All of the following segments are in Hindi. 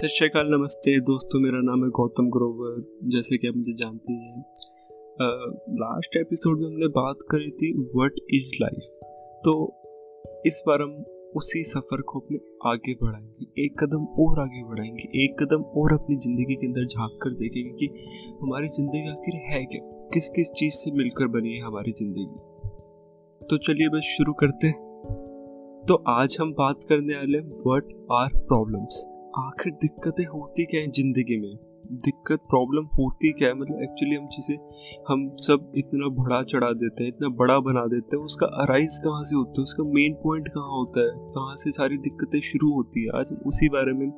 सत श्रीकाल नमस्ते। दोस्तों, मेरा नाम है गौतम ग्रोवर। जैसे कि आप मुझे जानते हैं लास्ट एपिसोड में हमने बात करी थी व्हाट इज़ लाइफ तो इस बार हम उसी सफ़र को अपने आगे बढ़ाएँगे। एक कदम और आगे बढ़ाएँगे। एक कदम और अपनी ज़िंदगी के अंदर झाँक कर देखेंगे कि हमारी ज़िंदगी आखिर है क्या? किस किस चीज़ से मिलकर बनी है हमारी ज़िंदगी? तो चलिए बस शुरू करते हैं। तो आज हम बात करने वाले हैं व्हाट आर प्रॉब्लम्स आखिर दिक्कतें होती क्या हैं ज़िंदगी में? दिक्कत प्रॉब्लम होती क्या है? मतलब एक्चुअली हम जिसे, हम सब इतना बड़ा चढ़ा देते हैं, इतना बड़ा बना देते हैं, उसका अराइज कहाँ से होता है? उसका मेन पॉइंट कहाँ होता है? कहाँ से सारी दिक्कतें शुरू होती है? आज उसी बारे में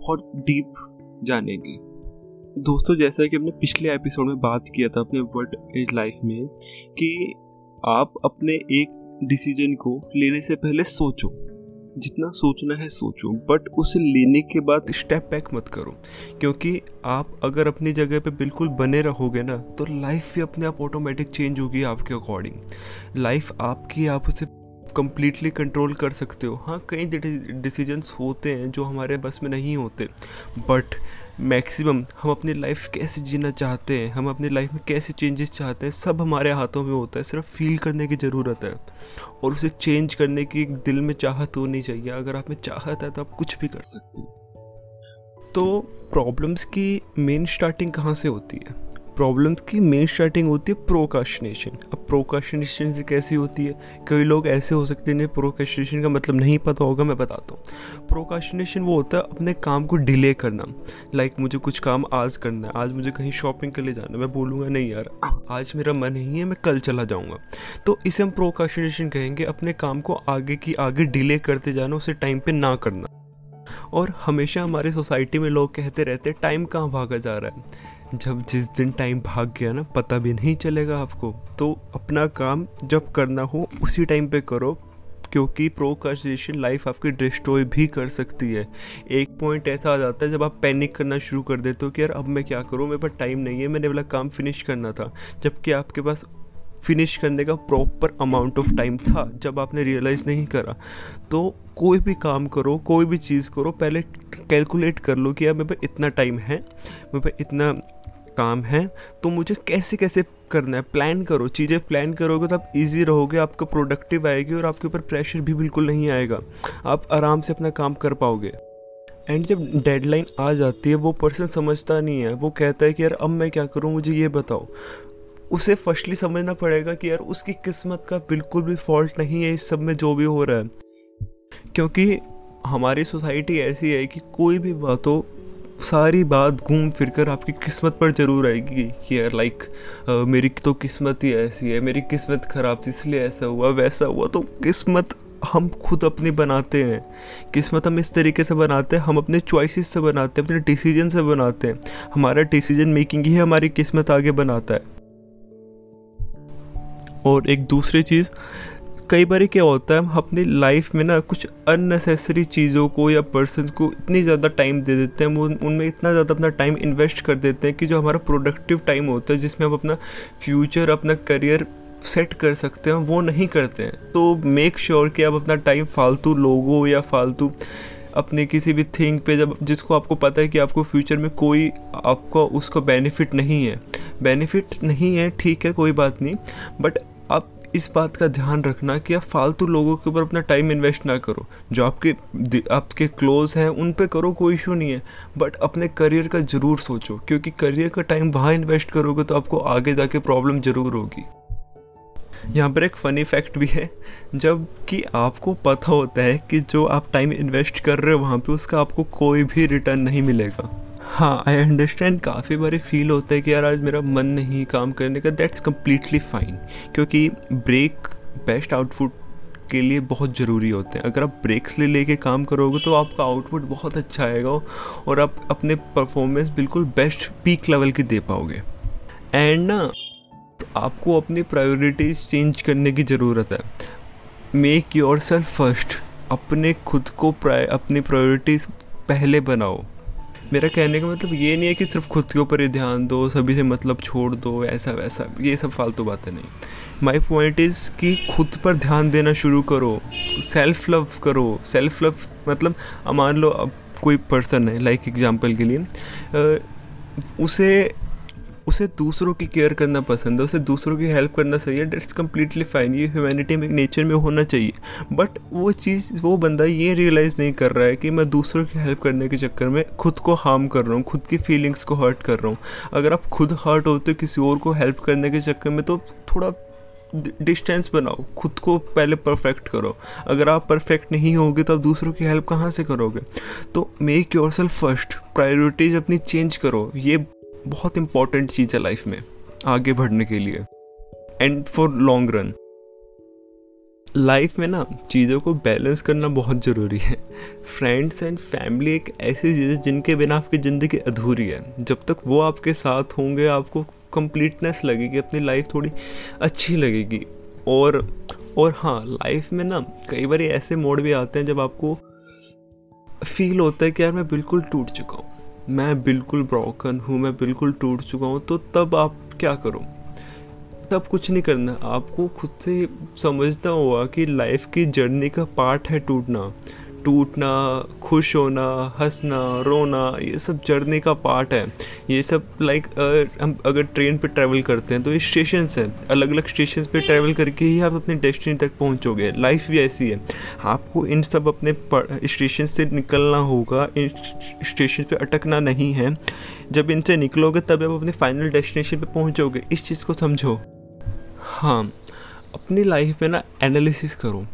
बहुत डीप जानेंगे। दोस्तों, जैसा कि हमने पिछले एपिसोड में बात किया था अपने वर्ड एज लाइफ में कि आप अपने एक डिसीज़न को लेने से पहले सोचो। जितना सोचना है सोचो बट उसे लेने के बाद स्टेप बैक मत करो। क्योंकि आप अगर अपनी जगह पे बिल्कुल बने रहोगे ना तो लाइफ भी अपने आप ऑटोमेटिक चेंज होगी आपके अकॉर्डिंग लाइफ आपकी आप उसे कम्प्लीटली कंट्रोल कर सकते हो। हाँ कई डिसीजंस होते हैं जो हमारे बस में नहीं होते बट मैक्सिमम हम अपनी लाइफ कैसे जीना चाहते हैं, हम अपनी लाइफ में कैसे चेंजेस चाहते हैं, सब हमारे हाथों में होता है, सिर्फ़ फील करने की ज़रूरत है। और उसे चेंज करने की दिल में चाहत होनी चाहिए, अगर आप में चाहत है तो आप कुछ भी कर सकते हैं। तो प्रॉब्लम्स की मेन स्टार्टिंग कहाँ से होती है? प्रॉब्लम्स की मेन स्टार्टिंग होती है प्रोकाशनेशन अब प्रोकाशनेशन से कैसी होती है? कई लोग ऐसे हो सकते हैं प्रोकाशनेशन का मतलब नहीं पता होगा, मैं बताता हूँ. प्रोकाशनेशन वो होता है अपने काम को डिले करना. लाइक मुझे कुछ काम आज करना है, आज मुझे कहीं शॉपिंग के लिए जाना है. मैं बोलूँगा, नहीं यार, आज मेरा मन नहीं है, मैं कल चला जाऊँगा. तो इसे हम प्रोकाशनेशन कहेंगे, अपने काम को आगे की आगे डिले करते जाना, उसे टाइम पर ना करना. और हमेशा हमारे सोसाइटी में लोग कहते रहते हैं टाइम कहाँ भागा जा रहा है? जब जिस दिन टाइम भाग गया ना, पता भी नहीं चलेगा आपको। तो अपना काम जब करना हो, उसी टाइम पे करो, क्योंकि प्रोकास्टिनेशन लाइफ आपकी डिस्ट्रॉय भी कर सकती है। एक पॉइंट ऐसा आ जाता है, जब आप पैनिक करना शुरू कर देते हो कि यार, अब मैं क्या करूँ? मेरे पास टाइम नहीं है, मैंने वाला काम फिनिश करना था। जबकि आपके पास फिनिश करने का प्रॉपर अमाउंट ऑफ़ टाइम था, जब आपने रियलाइज़ नहीं करा। तो कोई भी काम करो, कोई भी चीज़ करो, पहले कैलकुलेट कर लो कि यार, मेरे पास इतना टाइम है, मेरे पास इतना काम है तो मुझे कैसे कैसे करना है? प्लान करो, चीज़ें प्लान करोगे तो आप इजी रहोगे, आपका प्रोडक्टिव आएगी और आपके ऊपर प्रेशर भी बिल्कुल नहीं आएगा। आप आराम से अपना काम कर पाओगे। एंड जब डेडलाइन आ जाती है, वो पर्सन समझता नहीं है। वो कहता है कि यार, अब मैं क्या करूँ, मुझे ये बताओ। उसे फर्स्टली समझना पड़ेगा कि यार, उसकी किस्मत का बिल्कुल भी फॉल्ट नहीं है, इस सब में जो भी हो रहा है। क्योंकि हमारी सोसाइटी ऐसी है कि कोई भी बात हो सारी बात घूम फिर कर आपकी किस्मत पर ज़रूर आएगी कि यार लाइक मेरी तो किस्मत ही ऐसी है, मेरी किस्मत ख़राब थी, इसलिए ऐसा हुआ, वैसा हुआ तो किस्मत हम खुद अपनी बनाते हैं। किस्मत हम इस तरीके से बनाते हैं, हम अपने चॉइसेस से बनाते हैं, अपने डिसीज़न से बनाते हैं। हमारा डिसीज़न मेकिंग ही हमारी किस्मत आगे बनाता है। और एक दूसरी चीज़ कई बार क्या होता है, हम अपनी लाइफ में ना कुछ अननेसेसरी चीज़ों को या पर्सन को इतनी ज़्यादा टाइम दे देते हैं उन, उनमें इतना ज़्यादा अपना टाइम इन्वेस्ट कर देते हैं कि जो हमारा प्रोडक्टिव टाइम होता है, जिसमें हम अपना फ्यूचर अपना करियर सेट कर सकते हैं, वो नहीं करते हैं। तो मेक श्योर sure कि आप अपना टाइम फालतू लोगों या फालतू अपने किसी भी थिंग पे, जब, जिसको आपको पता है कि आपको फ्यूचर में कोई आपका, उसका बेनिफिट नहीं है। बेनिफिट नहीं है, ठीक है, कोई बात नहीं बट इस बात का ध्यान रखना कि आप फालतू लोगों के ऊपर अपना टाइम इन्वेस्ट ना करो। जो आपके आपके क्लोज हैं, उन पे करो, कोई इशू नहीं है। बट अपने करियर का ज़रूर सोचो, क्योंकि करियर का टाइम वहाँ इन्वेस्ट करोगे तो आपको आगे जाके प्रॉब्लम ज़रूर होगी। यहाँ पर एक फ़नी फैक्ट भी है, जब कि आपको पता होता है कि जो आप टाइम इन्वेस्ट कर रहे हो वहाँ पे, उसका आपको कोई भी रिटर्न नहीं मिलेगा। हाँ आई अंडरस्टैंड काफ़ी बार फील होता है कि यार आज मेरा मन नहीं काम करने का दैट्स कम्प्लीटली फाइन क्योंकि ब्रेक बेस्ट आउटपुट के लिए बहुत ज़रूरी होते हैं। अगर आप ब्रेक्स ले लेके काम करोगे तो आपका आउटपुट बहुत अच्छा आएगा और आप अपने परफॉर्मेंस बिल्कुल बेस्ट पीक लेवल की दे पाओगे। एंड ना, आपको अपनी प्रायोरिटीज़ चेंज करने की ज़रूरत है। मेक योर सेल्फ फ़र्स्ट अपने खुद को प्राय अपनी प्रायोरिटीज़ पहले बनाओ। मेरा कहने का मतलब ये नहीं है कि सिर्फ़ खुद के ऊपर ही ध्यान दो, सभी से मतलब छोड़ दो, ऐसा वैसा, ये सब फालतू बातें नहीं। माई पॉइंट इज़ कि खुद पर ध्यान देना शुरू करो सेल्फ लव करो सेल्फ लव मतलब मान लो अब कोई पर्सन है लाइक like एग्जांपल के लिए उसे उसे दूसरों की केयर करना पसंद है, उसे दूसरों की हेल्प करना सही है डेट्स कम्प्लीटली फाइन ये ह्यूमैनिटी में नेचर में होना चाहिए। बट वो चीज़, वो बंदा ये रियलाइज़ नहीं कर रहा है कि मैं दूसरों की हेल्प करने के चक्कर में खुद को हार्म कर रहा हूँ, खुद की फीलिंग्स को हर्ट कर रहा हूँ। अगर आप खुद हर्ट होते हो किसी और को हेल्प करने के चक्कर में तो थोड़ा डिस्टेंस बनाओ, खुद को पहले परफेक्ट करो। अगर आप परफेक्ट नहीं होगे तो आप दूसरों की हेल्प कहाँ से करोगे? तो make your self first priorities अपनी चेंज करो। ये बहुत इंपॉर्टेंट चीज़ है लाइफ में, आगे बढ़ने के लिए and for long run life में ना, चीज़ों को बैलेंस करना बहुत ज़रूरी है। फ्रेंड्स एंड फैमिली एक ऐसी चीज़ है जिनके बिना आपकी ज़िंदगी अधूरी है। जब तक वो आपके साथ होंगे, आपको कंप्लीटनेस लगेगी, अपनी लाइफ थोड़ी अच्छी लगेगी। और और हाँ लाइफ में ना, कई बार ऐसे मोड भी आते हैं जब आपको फील होता है कि यार मैं बिल्कुल टूट चुका हूँ। मैं बिल्कुल ब्रोकन हूँ, मैं बिल्कुल टूट चुका हूँ तो तब आप क्या करो? तब कुछ नहीं करना। आपको खुद से समझना होगा कि लाइफ की जर्नी का पार्ट है टूटना। टूटना, खुश होना, हंसना, रोना, ये सब जर्नी का पार्ट है। ये सब लाइक हम अगर ट्रेन पे ट्रैवल करते हैं तो ये स्टेशन है। अलग अलग स्टेशन पे ट्रैवल करके ही आप अपने डेस्टिनी तक पहुंचोगे। लाइफ भी ऐसी है। आपको इन सब अपने स्टेशन से निकलना होगा। इन स्टेशन पे अटकना नहीं है। जब इनसे निकलोगे, तब आप अपने फाइनल डेस्टिनेशन पे पहुंचोगे। इस चीज़ को समझो। हाँ अपनी लाइफ में ना एनालिसिस करो।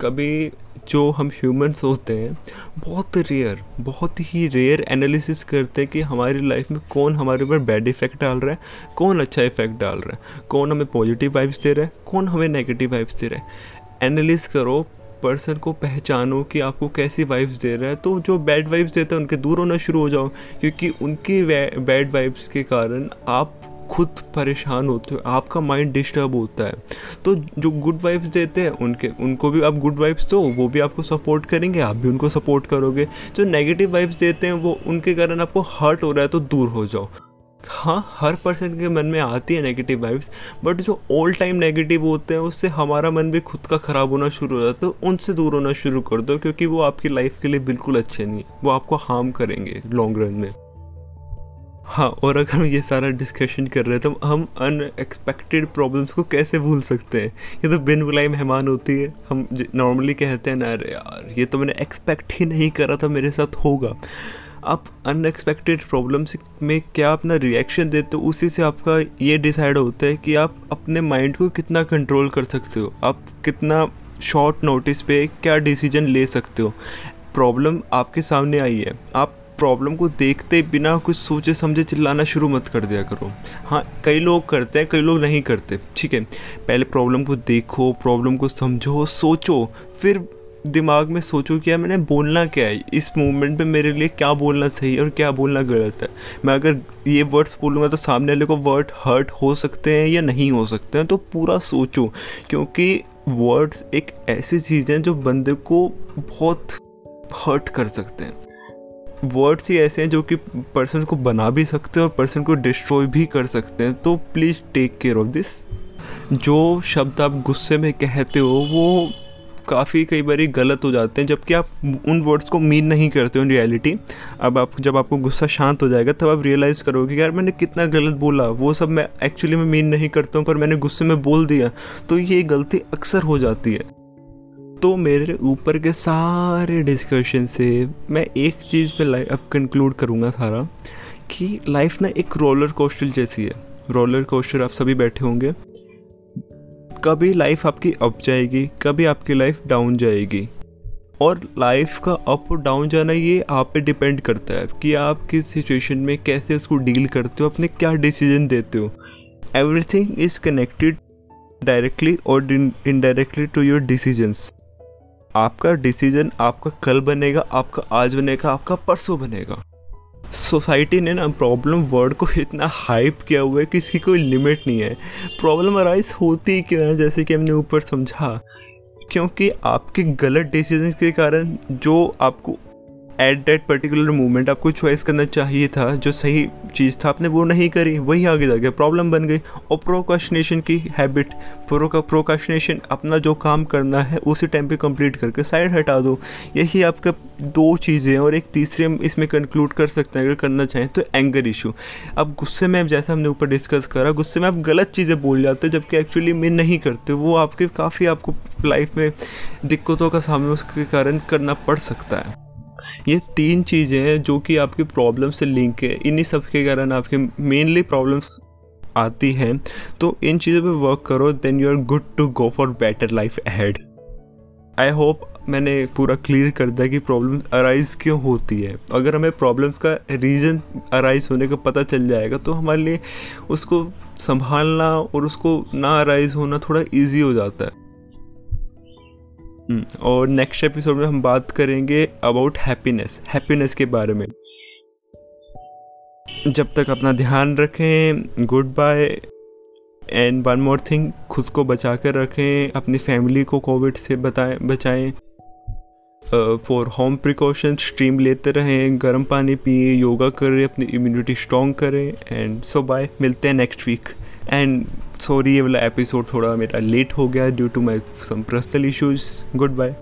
कभी जो हम ह्यूमंस होते हैं, बहुत रेयर बहुत ही रेयर एनालिसिस करते हैं कि हमारी लाइफ में कौन हमारे ऊपर बैड इफ़ेक्ट डाल रहा है, कौन अच्छा इफ़ेक्ट डाल रहा है, कौन हमें पॉजिटिव वाइब्स दे रहा है, कौन हमें नेगेटिव वाइब्स दे रहा है। एनालिस करो पर्सन को पहचानो कि आपको कैसी वाइब्स दे रहा है तो जो बैड वाइब्स देते हैं, उनके दूर होना शुरू हो जाओ, क्योंकि उनकी बैड वाइब्स के कारण आप खुद परेशान होते हो, आपका माइंड डिस्टर्ब होता है। तो जो गुड वाइब्स देते हैं, उनके, उनको भी आप गुड वाइब्स दो, वो भी आपको सपोर्ट करेंगे, आप भी उनको सपोर्ट करोगे। जो नेगेटिव वाइब्स देते हैं, वो उनके कारण आपको हर्ट हो रहा है तो दूर हो जाओ। हाँ हर पर्सन के मन में आती है नेगेटिव वाइब्स बट जो ऑल टाइम नेगेटिव होते हैं, उससे हमारा मन भी खुद का ख़राब होना शुरू हो जाता है तो उनसे दूर होना शुरू कर दो, क्योंकि वो आपकी लाइफ के लिए बिल्कुल अच्छे नहीं है। वो आपको हार्म करेंगे लॉन्ग रन में। हाँ और अगर हम ये सारा डिस्कशन कर रहे हैं तो हम अनएक्सपेक्टेड प्रॉब्लम्स को कैसे भूल सकते हैं? ये तो बिन बुलाई मेहमान होती है। हम नॉर्मली कहते हैं, ना अरे यार, ये तो मैंने एक्सपेक्ट ही नहीं करा था मेरे साथ होगा। आप अनएक्सपेक्टेड प्रॉब्लम्स में क्या अपना रिएक्शन देते हो? उसी से आपका ये डिसाइड होता है कि आप अपने माइंड को कितना कंट्रोल कर सकते हो। आप कितना शॉर्ट नोटिस पे क्या डिसीज़न ले सकते हो? प्रॉब्लम आपके सामने आई है। आप प्रॉब्लम को देखते बिना कुछ सोचे समझे चिल्लाना शुरू मत कर दिया करो। हाँ कई लोग करते हैं, कई लोग नहीं करते, ठीक है? पहले प्रॉब्लम को देखो प्रॉब्लम को समझो, सोचो, फिर दिमाग में सोचो कि यार मैंने बोलना क्या है? इस मूवमेंट पे मेरे लिए क्या बोलना सही और क्या बोलना गलत है? मैं अगर ये वर्ड्स बोलूँगा तो सामने वाले को वर्ड हर्ट हो सकते हैं या नहीं हो सकते हैं तो पूरा सोचो। क्योंकि वर्ड्स एक ऐसी चीज़ है जो बंदे को बहुत हर्ट कर सकते हैं। वर्ड्स ही ऐसे हैं जो कि पर्सन को बना भी सकते हैं और पर्सन को डिस्ट्रॉय भी कर सकते हैं। तो please take care of this जो शब्द आप गुस्से में कहते हो, वो काफ़ी कई बार गलत हो जाते हैं, जबकि आप उन वर्ड्स को मीन नहीं करते हो इन रियलिटी अब आप, जब आपको गुस्सा शांत हो जाएगा, तब आप रियलाइज़ करोगे कि यार मैंने कितना गलत बोला। वो सब मैं एक्चुअली में मीन नहीं करता हूँ, पर मैंने गुस्से में बोल दिया। तो ये गलती अक्सर हो जाती है। तो मेरे ऊपर के सारे डिस्कशन से मैं एक चीज़ पे लाइफ अब कंक्लूड करूँगा सारा कि लाइफ ना एक रोलर कोस्टर जैसी है। रोलर कोस्टर आप सभी बैठे होंगे। कभी लाइफ आपकी अप जाएगी, कभी आपकी लाइफ डाउन जाएगी। और लाइफ का अप और डाउन जाना ये आप पे डिपेंड करता है कि आप किस सिचुएशन में कैसे उसको डील करते हो, अपने क्या डिसीज़न देते हो। एवरीथिंग इज़ कनेक्टेड डायरेक्टली और इनडायरेक्टली टू योर डिसीजंस आपका डिसीज़न आपका कल बनेगा, आपका आज बनेगा, आपका परसों बनेगा। सोसाइटी ने ना प्रॉब्लम वर्ड को इतना हाइप किया हुआ है कि इसकी कोई लिमिट नहीं है। प्रॉब्लम अराइज होती क्यों है, जैसे कि हमने ऊपर समझा? क्योंकि आपके गलत डिसीज़न के कारण जो आपको एट दैट पर्टिकुलर मोमेंट आपको चॉइस करना चाहिए था, जो सही चीज़ था, आपने वो नहीं करी, वही आगे जाके प्रॉब्लम बन गई। और प्रोकाशनेशन की हैबिट प्रो का प्रोकाशनेशन अपना जो काम करना है, उसी टाइम पे कंप्लीट करके साइड हटा दो। यही आपका दो चीज़ें और एक तीसरी हम इसमें कंक्लूड कर सकते हैं, अगर करना चाहें तो एंगर इशू अब गुस्से में, जैसा हमने ऊपर डिस्कस करा, गुस्से में आप गलत चीज़ें बोल जाते हो, जबकि एक्चुअली में नहीं करते, वो आपके, काफ़ी आपको लाइफ में दिक्कतों का सामना उसके कारण करना पड़ सकता है। ये तीन चीज़ें हैं जो कि आपकी प्रॉब्लम से लिंक है। इन्हीं सब के कारण आपके मेनली प्रॉब्लम्स आती हैं। तो इन चीज़ों पे वर्क करो then you are good to go for better life ahead I hope मैंने पूरा क्लियर कर दिया कि प्रॉब्लम अराइज क्यों होती है। अगर हमें प्रॉब्लम्स का रीज़न अराइज होने का पता चल जाएगा तो हमारे लिए उसको संभालना और उसको ना अराइज होना थोड़ा इजी हो जाता है। और नेक्स्ट एपिसोड में हम बात करेंगे अबाउट हैप्पीनेस हैप्पीनेस के बारे में। जब तक अपना ध्यान रखें goodbye and one more thing खुद को बचा कर रखें, अपनी फैमिली को कोविड से बताएँ, बचाएँ। फॉर होम प्रिकॉशन स्ट्रीम लेते रहें, गर्म पानी पिए योगा करें, अपनी इम्यूनिटी स्ट्रॉन्ग करें एंड सो बाय मिलते हैं नेक्स्ट वीक एंड सॉरी ये वाला एपिसोड थोड़ा मेरा लेट हो गया due to my some personal issues goodbye